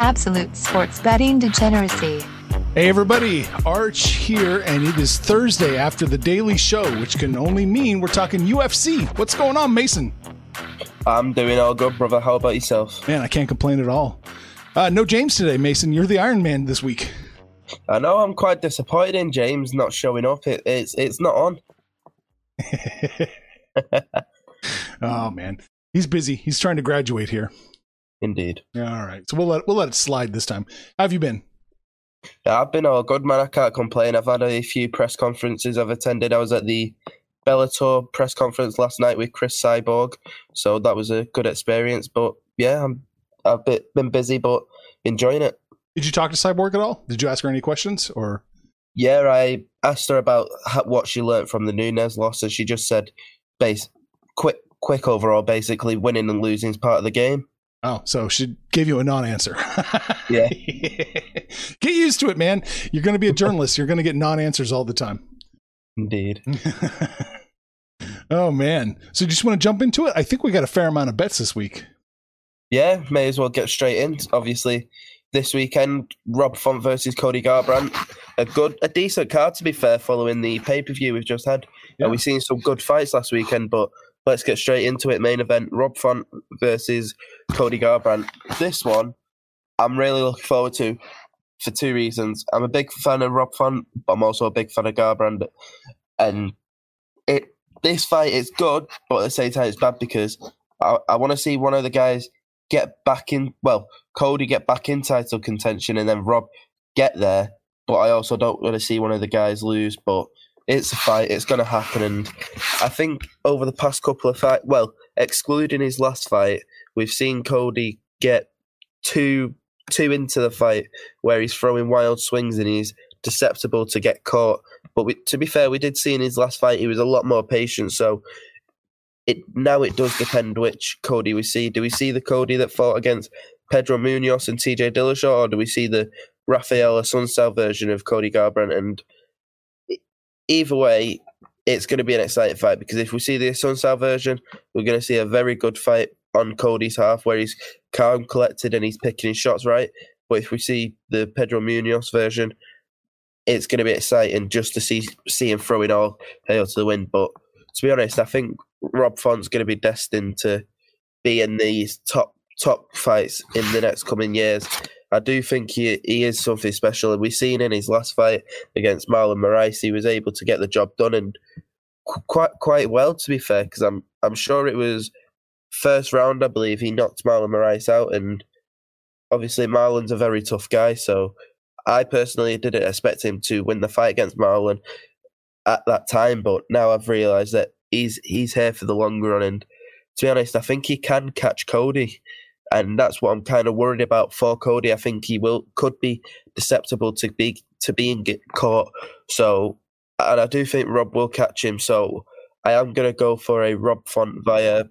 Absolute sports betting degeneracy. Hey everybody, Arch here, and it is Thursday after the Daily Show, which can only mean we're talking UFC. What's going on, Mason? I'm doing all good, brother. How about yourself? Man, I can't complain at all. Uh, no James today, Mason. You're the Iron Man this week. I know I'm quite disappointed in James not showing up. It, it's it's not on. oh man, he's busy. He's trying to graduate here. Indeed. Yeah, all right. So we'll let we'll let it slide this time. How have you been? Yeah, I've been all good, man. I can't complain. I've had a few press conferences I've attended. I was at the Bellator press conference last night with Cris Cyborg, so that was a good experience. But yeah, I'm I've been busy, but enjoying it. Did you talk to Cyborg at all? Did you ask her any questions or? Yeah, I asked her about what she learned from the Nunes loss, and she just said, "Base, quick, quick overall. Basically, winning and losing is part of the game." Oh, so she gave you a non-answer. yeah. get used to it, man. You're going to be a journalist. You're going to get non-answers all the time. Indeed. oh man. So you just want to jump into it? I think we got a fair amount of bets this week. Yeah, may as well get straight in. Obviously, this weekend, Rob Font versus Cody Garbrandt. A good, a decent card to be fair, following the pay per view we've just had. Yeah. Uh, we've seen some good fights last weekend, but let's get straight into it. Main event: Rob Font versus Cody Garbrandt. This one, I'm really looking forward to for two reasons. I'm a big fan of Rob Font, but I'm also a big fan of Garbrandt, and it this fight is good, but at the same time it's bad because I, I want to see one of the guys get back in. Well, Cody get back in title contention, and then Rob get there. But I also don't want to see one of the guys lose. But it's a fight. It's going to happen, and I think over the past couple of fights, well, excluding his last fight, we've seen Cody get too too into the fight where he's throwing wild swings and he's susceptible to get caught. But we, to be fair, we did see in his last fight he was a lot more patient. So it now it does depend which Cody we see. Do we see the Cody that fought against Pedro Munhoz and TJ Dillashaw, or do we see the Raphael Assunção version of Cody Garbrandt? And either way, it's going to be an exciting fight because if we see the Assunção version, we're going to see a very good fight on Cody's half where he's calm, collected, and he's picking his shots right. But if we see the Pedro Munhoz version, it's going to be exciting just to see see him throwing all hail to the wind. But to be honest, I think Rob Font's going to be destined to be in these top top fights in the next coming years. I do think he he is something special, and we've seen in his last fight against Marlon Moraes, he was able to get the job done and quite quite well. To be fair, because I'm I'm sure it was first round, I believe he knocked Marlon Moraes out, and obviously Marlon's a very tough guy, so I personally didn't expect him to win the fight against Marlon at that time, but now I've realised that he's he's here for the long run, and to be honest, I think he can catch Cody and that's what I'm kind of worried about for Cody. I think he will could be susceptible to be to being get caught. So, and I do think Rob will catch him. So, I am going to go for a Rob Font via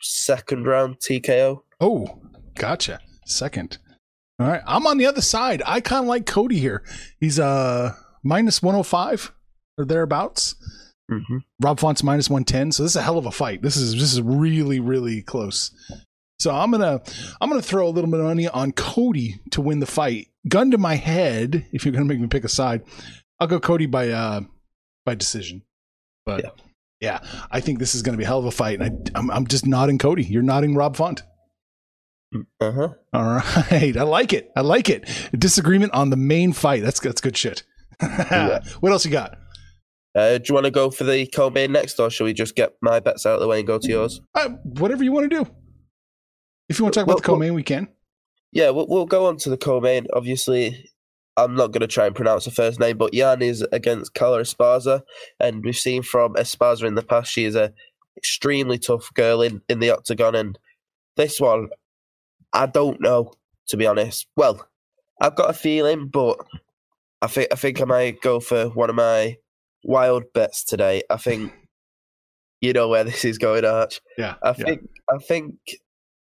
second round TKO. Oh, gotcha. Second. All right, I'm on the other side. I kind of like Cody here. He's uh minus 105 or thereabouts. Mm-hmm. Rob Font's minus 110. So this is a hell of a fight. This is this is really really close. So I'm gonna I'm gonna throw a little bit of money on Cody to win the fight. Gun to my head, if you're gonna make me pick a side, I'll go Cody by uh by decision. But yeah, yeah I think this is gonna be a hell of a fight, and I, I'm I'm just nodding Cody. You're nodding Rob Font. Uh-huh. All right, I like it. I like it. Disagreement on the main fight. That's that's good shit. Yeah. What else you got? Uh, do you want to go for the co-main next, or shall we just get my bets out of the way and go to yours? Uh, whatever you want to do. If you want to talk about Well, the co-main, we can. Yeah, we'll, we'll go on to the co-main. Obviously, I'm not going to try and pronounce the first name, but Jan is against Carla Esparza, and we've seen from Esparza in the past she is a extremely tough girl in, in the octagon, and this one, I don't know to be honest. Well, I've got a feeling, but I think I think I might go for one of my wild bets today. I think you know where this is going, Arch. Yeah. I yeah. think I think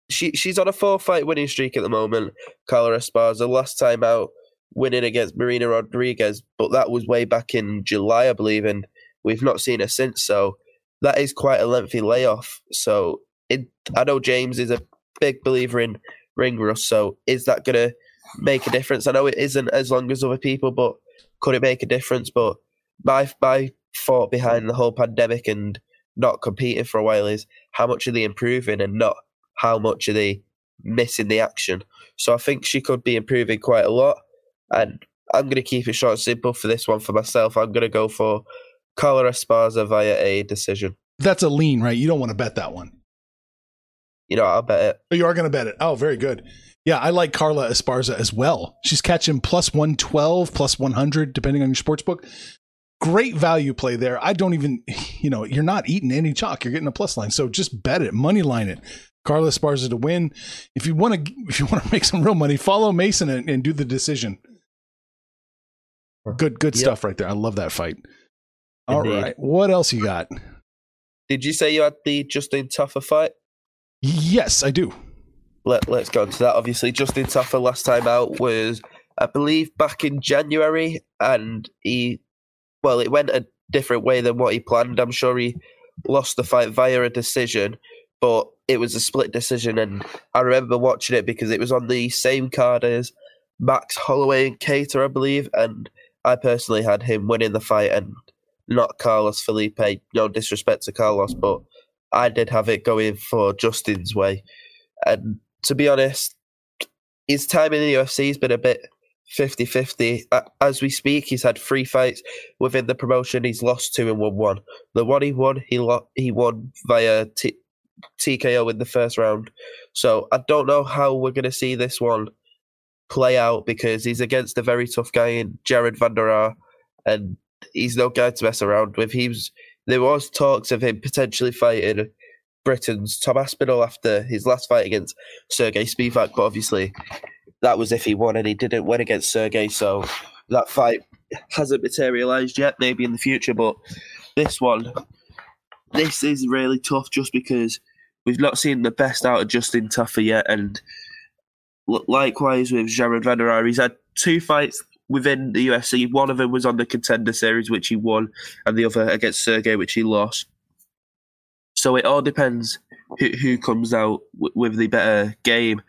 she she's on a four fight winning streak at the moment. Carla Esparza last time out winning against Marina Rodriguez, but that was way back in July, I believe, and we've not seen her since. So that is quite a lengthy layoff. So it, I know James is a big believer in ring rust. So is that going to make a difference? I know it isn't as long as other people, but could it make a difference? But my my thought behind the whole pandemic and not competing for a while is how much are they improving and not how much are they missing the action. So I think she could be improving quite a lot. And I'm going to keep it short and simple for this one for myself. I'm going to go for Carla Esparza via a decision. That's a lean, right? You don't want to bet that one. You know, I'll bet it. Oh, you are going to bet it. Oh, very good. Yeah, I like Carla Esparza as well. She's catching plus 112, plus 100, depending on your sports book. Great value play there. I don't even, you know, you're not eating any chalk. You're getting a plus line. So just bet it, money line it. Carla Esparza to win. If you want to, if you want to make some real money, follow Mason and, and do the decision. Good, good Yep. stuff right there. I love that fight. All Indeed. right, what else you got? Did you say you had the Justin Tafa fight? Yes, I do. Let, let's go into that. Obviously, Justin Tafa last time out was, I believe, back in January, and he, well, it went a different way than what he planned. I'm sure he lost the fight via a decision, but it was a split decision, and I remember watching it because it was on the same card as Max Holloway and Kattar, I believe, and I personally had him winning the fight and not Carlos Felipe. No disrespect to Carlos, but I did have it going for Justin's way. And to be honest, his time in the UFC has been a bit 50 50. As we speak, he's had three fights within the promotion. He's lost two and won one. The one he won, he, lo- he won via T- TKO in the first round. So I don't know how we're going to see this one play out because he's against a very tough guy in Jared Vanderaa, and he's no guy to mess around with. He was, there was talks of him potentially fighting Britain's Tom Aspinall after his last fight against Sergey Spivak, but obviously that was if he won, and he didn't win against Sergey, so that fight hasn't materialized yet. Maybe in the future, but this one, this is really tough just because we've not seen the best out of Justin Tuffer yet, and likewise with Jared Van he's had two fights within the UFC. One of them was on the Contender Series, which he won, and the other against Sergey, which he lost. So it all depends who, who comes out w- with the better game.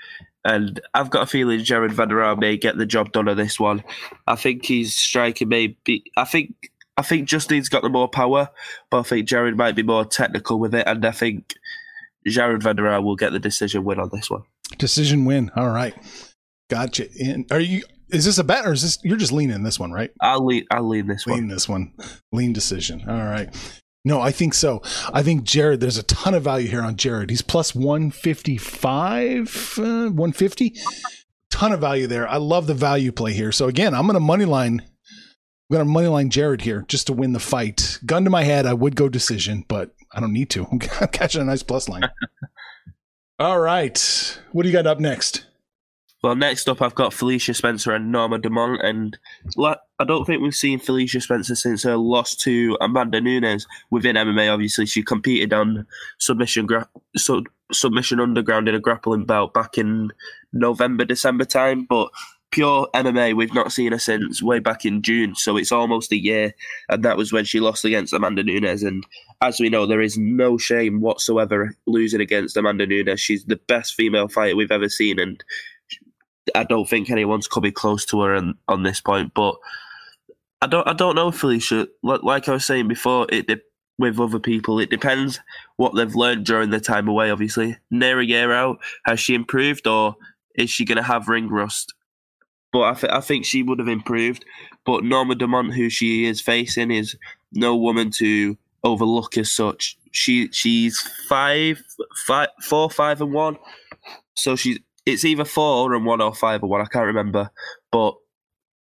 And I've got a feeling Jared Van may get the job done on this one. I think he's striking maybe. I think I think Justin's got the more power, but I think Jared might be more technical with it, and I think Jared Van will get the decision win on this one. Decision win. All right. Gotcha. And are you is this a bet or is this you're just leaning this one, right? I'll lean. I'll lean this Lean one. Lean this one. Lean decision. All right. No, I think so. I think Jared, there's a ton of value here on Jared. He's plus 155, uh, 150. Ton of value there. I love the value play here. So again, I'm going to money line. I'm going to money line Jared here just to win the fight. Gun to my head, I would go decision, but I don't need to. I'm catching a nice plus line. All right. What do you got up next? Well, next up, I've got Felicia Spencer and Norma Dumont, and I don't think we've seen Felicia Spencer since her loss to Amanda Nunes within MMA. Obviously, she competed on submission gra- sub- submission underground in a grappling bout back in November, December time, but pure MMA, we've not seen her since way back in June, so it's almost a year, and that was when she lost against Amanda Nunes. And as we know, there is no shame whatsoever losing against Amanda Nunes. She's the best female fighter we've ever seen, and I don't think anyone's coming close to her on, on this point. But I don't I don't know, Felicia. Like, I was saying before, it de- with other people. It depends what they've learned during their time away. Obviously, near a year out, has she improved or is she going to have ring rust? But I, th- I think she would have improved. But Norma Dumont, who she is facing, is no woman to overlook as such. She she's five, five, four, five, and one. So she's it's either four and one or five and one. I can't remember, but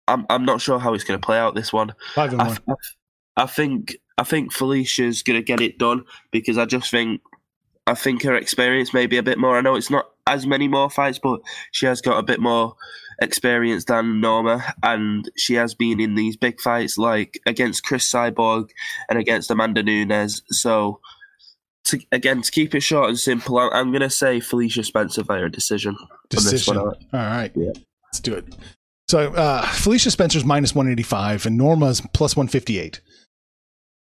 I'm I'm not sure how it's going to play out this one. Five and I, one. I think I think Felicia's going to get it done because I just think I think her experience may be a bit more. I know it's not as many more fights, but she has got a bit more experience than Norma, and she has been in these big fights like against Cris Cyborg and against Amanda Nunes. So. To, again, to keep it short and simple, I'm, I'm going to say Felicia Spencer via decision. Decision. All right. Yeah. Let's do it. So uh, Felicia Spencer's minus 185 and Norma's plus 158.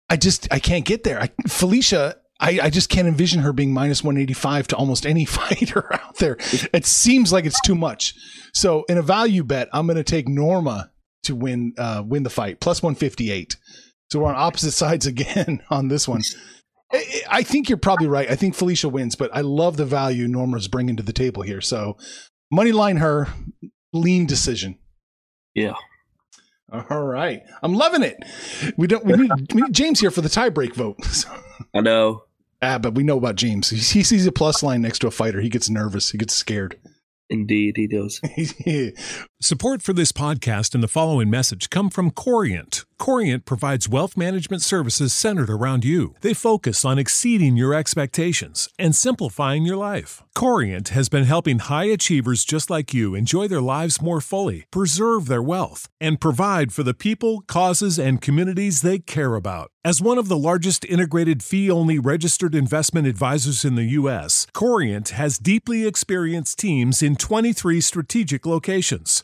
I just I can't get there. I, Felicia, I, I just can't envision her being minus 185 to almost any fighter out there. It seems like it's too much. So in a value bet, I'm going to take Norma to win uh, win the fight plus 158. So we're on opposite sides again on this one. I- I think you're probably right. I think Felicia wins, but I love the value Norma's bringing to the table here. So money line her, lean decision. Yeah. All right, I'm loving it. We don't. We need, we need James here for the tiebreak vote. I know. ah, but we know about James. He, he sees a plus line next to a fighter. He gets nervous. He gets scared. Indeed, he does. Support for this podcast and the following message come from Corient. Corient provides wealth management services centered around you. They focus on exceeding your expectations and simplifying your life. Corient has been helping high achievers just like you enjoy their lives more fully, preserve their wealth, and provide for the people, causes, and communities they care about. As one of the largest integrated fee only registered investment advisors in the U.S., Corient has deeply experienced teams in 23 strategic locations.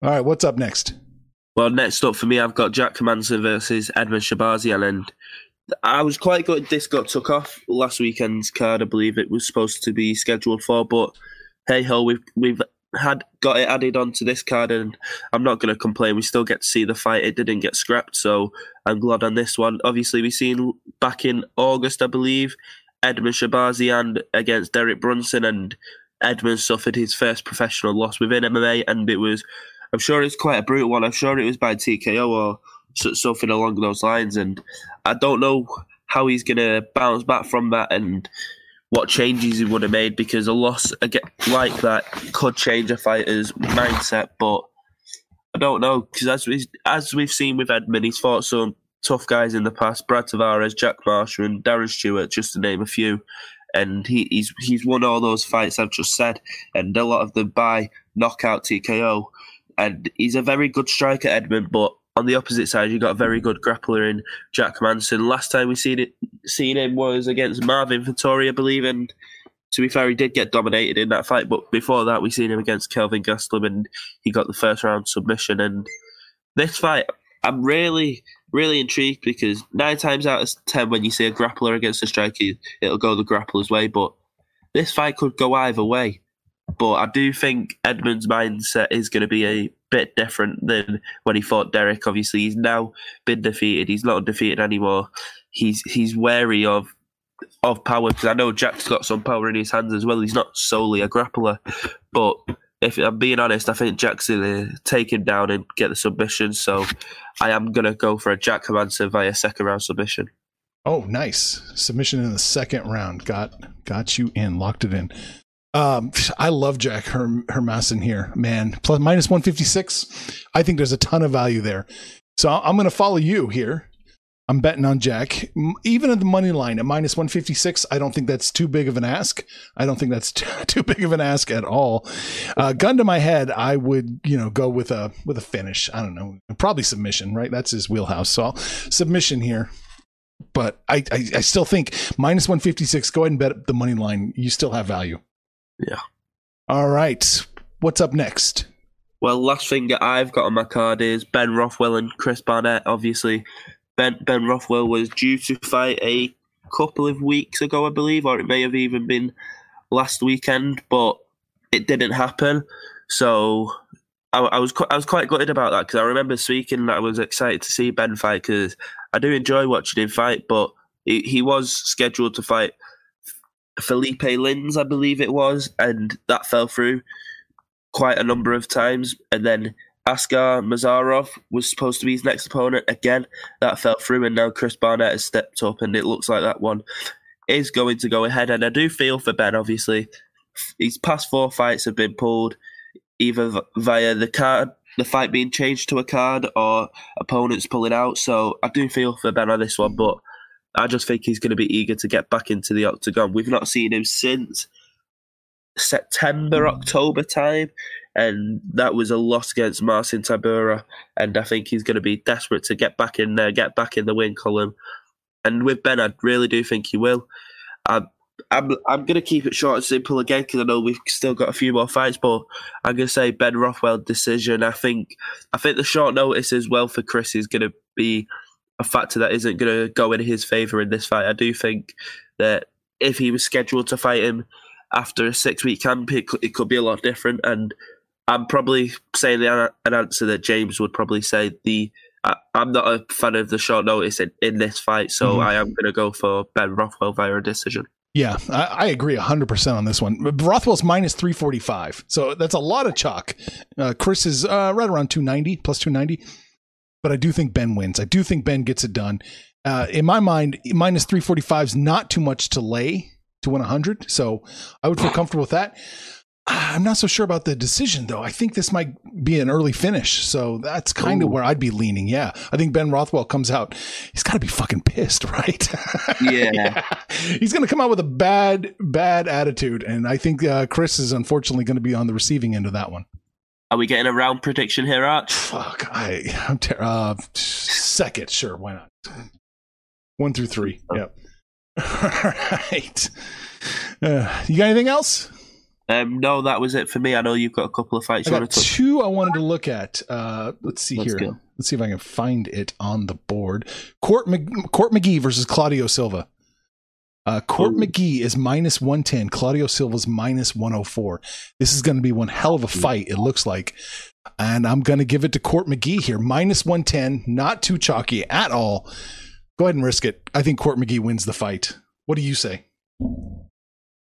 All right, what's up next? Well, next up for me, I've got Jack Manson versus Edmund Shahbazyan, and I was quite good. This got took off last weekend's card. I believe it was supposed to be scheduled for, but hey ho, we've we've had got it added onto this card, and I'm not going to complain. We still get to see the fight. It didn't get scrapped, so I'm glad on this one. Obviously, we seen back in August, I believe, Edmund Shahbazyan against Derek Brunson, and Edmund suffered his first professional loss within MMA, and it was. I'm sure it's quite a brutal one. I'm sure it was by TKO or something along those lines. And I don't know how he's going to bounce back from that and what changes he would have made because a loss like that could change a fighter's mindset. But I don't know because as we as we've seen with Edmund, he's fought some tough guys in the past: Brad Tavares, Jack Marshman, and Darren Stewart, just to name a few. And he, he's he's won all those fights I've just said, and a lot of them by knockout TKO and he's a very good striker, Edmund. But on the opposite side, you got a very good grappler in Jack Manson. Last time we seen it, seen him was against Marvin Vettori, I believe, and to be fair, he did get dominated in that fight. But before that, we seen him against Kelvin Gastelum, and he got the first round submission. And this fight, I'm really, really intrigued because nine times out of ten, when you see a grappler against a striker, it'll go the grappler's way. But this fight could go either way. But I do think Edmund's mindset is going to be a bit different than when he fought Derek. Obviously, he's now been defeated. He's not undefeated anymore. He's he's wary of of power because I know Jack's got some power in his hands as well. He's not solely a grappler, but if I'm being honest, I think Jack's going to take him down and get the submission. So I am going to go for a Jack Hermansson via second round submission. Oh, nice submission in the second round. Got got you in, locked it in. Um, I love Jack Herm, Hermansson here, man. Plus minus one fifty six. I think there's a ton of value there. So I'm going to follow you here. I'm betting on Jack. Even at the money line at minus 156, I don't think that's too big of an ask. I don't think that's too big of an ask at all. Uh, gun to my head, I would, you know, go with a with a finish. I don't know, probably submission, right? That's his wheelhouse. So I'll, submission here. But I, I, I still think minus 156. Go ahead and bet the money line. You still have value. Yeah. All right. What's up next? Well, last thing I've got on my card is Ben Rothwell and Chris Barnett. Obviously, Ben Ben Rothwell was due to fight a couple of weeks ago, I believe, or it may have even been last weekend, but it didn't happen. So I, I was I was quite gutted about that because I remember speaking. that I was excited to see Ben fight because I do enjoy watching him fight, but he, he was scheduled to fight Philipe Lins, I believe it was, and that fell through quite a number of times, and then Askar Mozharov was supposed to be his next opponent. Again, that fell through, and now Chris Barnett has stepped up, and it looks like that one is going to go ahead. And I do feel for Ben, obviously. His past four fights have been pulled either via the card, the fight being changed to a card, or opponents pulling out. So I do feel for Ben on this one, but I just think he's going to be eager to get back into the octagon. We've not seen him since September, hmm. October time and that was a loss against Marcin Tybura. And I think he's going to be desperate to get back in there, get back in the win column. And with Ben, I really do think he will. I'm, I'm, I'm going to keep it short and simple again because I know we've still got a few more fights, but I'm going to say Ben Rothwell decision. I think I think the short notice as well for Chris is going to be a factor that isn't going to go in his favour in this fight. I do think that if he was scheduled to fight him after a six week camp, it could, it could be a lot different. And I'm probably saying the, an answer that James would probably say. The I, am not a fan of the short notice in, in this fight, so mm-hmm. I am going to go for Ben Rothwell via a decision. Yeah, I, I agree 100% on this one. Rothwell's minus 345, so that's a lot of chalk. Uh, Chris is uh, right around 290, plus 290. But I do think Ben wins. I do think Ben gets it done. Uh, in my mind, minus 345 is not too much to lay to win 100, so I would feel comfortable with that. I'm not so sure about the decision though. I think this might be an early finish. So that's kind of where I'd be leaning. Yeah. I think Ben Rothwell comes out. He's got to be fucking pissed, right? Yeah. yeah. He's going to come out with a bad, bad attitude. And I think uh, Chris is unfortunately going to be on the receiving end of that one. Are we getting a round prediction here, Arch? Fuck. I, I'm ter- uh, second. Sure. Why not? One through three. Oh. Yep. All right. Uh, you got anything else? Um, no, that was it for me. I know you've got a couple of fights. I got two I wanted to look at. Uh, let's see let's here. Go. Let's see if I can find it on the board. Court, Mc, Court McGee versus Claudio Silva. Uh, Court Ooh. McGee is minus 110. Claudio Silva's minus 104. This is going to be one hell of a fight, it looks like. And I'm going to give it to Court McGee here. Minus 110. Not too chalky at all. Go ahead and risk it. I think Court McGee wins the fight. What do you say?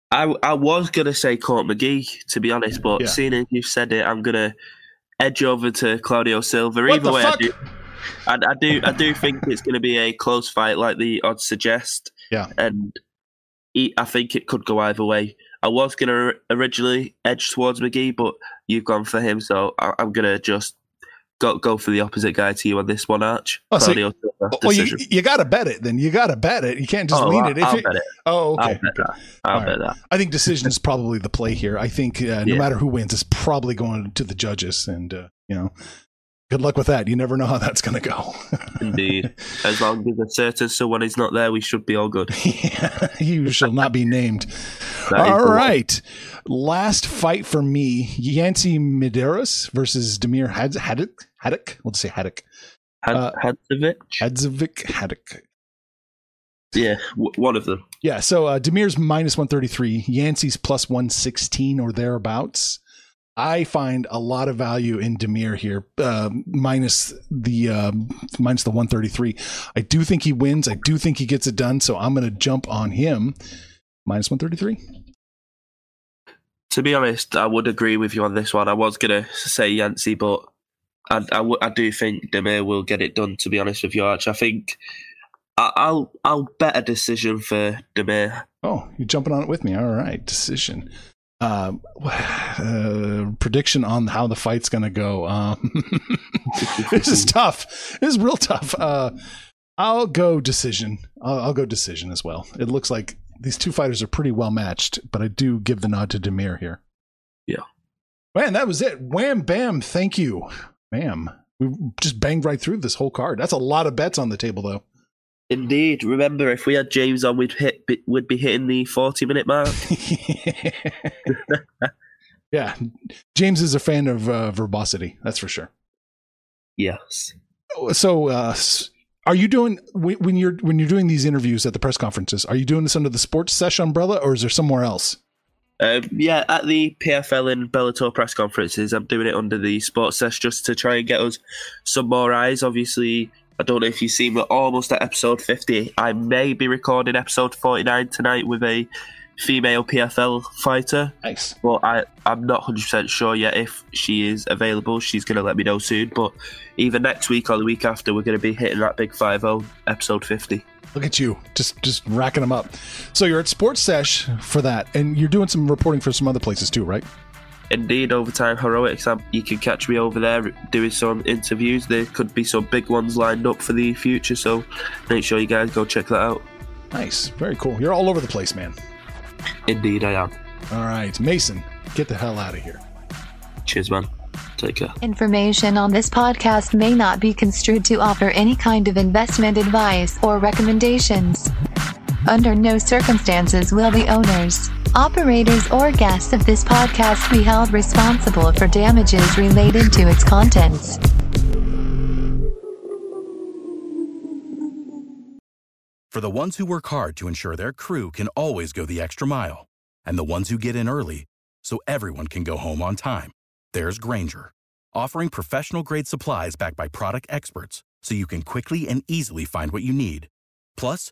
I, I was gonna say Court McGee to be honest, but yeah. seeing as you've said it, I'm gonna edge over to Claudio Silva. What Either way? I do, I, I, do, I do think it's going to be a close fight, like the odds suggest. Yeah, and he, I think it could go either way. I was going to originally edge towards McGee, but you've gone for him, so I, I'm going to just go go for the opposite guy to you on this one, Arch. Oh, so you, well, you, you got to bet it. Then you got to bet it. You can't just oh, lean it. If I'll bet it. Oh, okay. I'll bet that. I'll bet that. I think decision is probably the play here. I think uh, no yeah. matter who wins, it's probably going to the judges, and uh, you know. Good luck with that. You never know how that's going to go. Indeed. As long as a certain someone is not there, we should be all good. yeah, you shall not be named. all right. Last fight for me Yancy Medeiros versus Damir Haddock. Haddock? We'll just say Haddock. Had- uh, Hadzovic? Hadzovic Haddock. Yeah, w- one of them. Yeah, so uh, Damir's minus 133, Yancy's plus 116 or thereabouts. I find a lot of value in Demir here, uh, minus the uh, minus the 133. I do think he wins. I do think he gets it done. So I'm going to jump on him, minus 133. To be honest, I would agree with you on this one. I was going to say Yancy, but I, I, w- I do think Demir will get it done. To be honest with you, Arch, I think I'll I'll bet a decision for Demir. Oh, you're jumping on it with me. All right, decision. Uh, uh, prediction on how the fight's going to go. Um, this is tough. This is real tough. Uh, I'll go decision. I'll, I'll, go decision as well. It looks like these two fighters are pretty well matched, but I do give the nod to Demir here. Yeah. Man, that was it. Wham bam. Thank you, ma'am. We just banged right through this whole card. That's a lot of bets on the table, though. Indeed. Remember, if we had James on, we'd hit would be hitting the forty minute mark. yeah, James is a fan of uh, verbosity. That's for sure. Yes. So, uh, are you doing when you're when you're doing these interviews at the press conferences? Are you doing this under the sports sesh umbrella, or is there somewhere else? Um, yeah, at the PFL and Bellator press conferences, I'm doing it under the sports sesh just to try and get us some more eyes. Obviously, I don't know if you've seen, we're almost at episode 50. I may be recording episode 49 tonight with a female PFL fighter. Nice. But I, I'm not 100% sure yet if she is available. She's going to let me know soon. But either next week or the week after, we're going to be hitting that big 5 0 episode 50. Look at you, just just racking them up. So you're at Sports Sesh for that, and you're doing some reporting for some other places too, right? Indeed, Overtime Heroics. You can catch me over there doing some interviews. There could be some big ones lined up for the future, so make sure you guys go check that out. Nice, very cool. You're all over the place, man. Indeed, I am. All right, Mason, get the hell out of here. Cheers, man. Take care. Information on this podcast may not be construed to offer any kind of investment advice or recommendations. Under no circumstances will the owners, operators, or guests of this podcast be held responsible for damages related to its contents. For the ones who work hard to ensure their crew can always go the extra mile, and the ones who get in early so everyone can go home on time, there's Grainger, offering professional grade supplies backed by product experts so you can quickly and easily find what you need. Plus,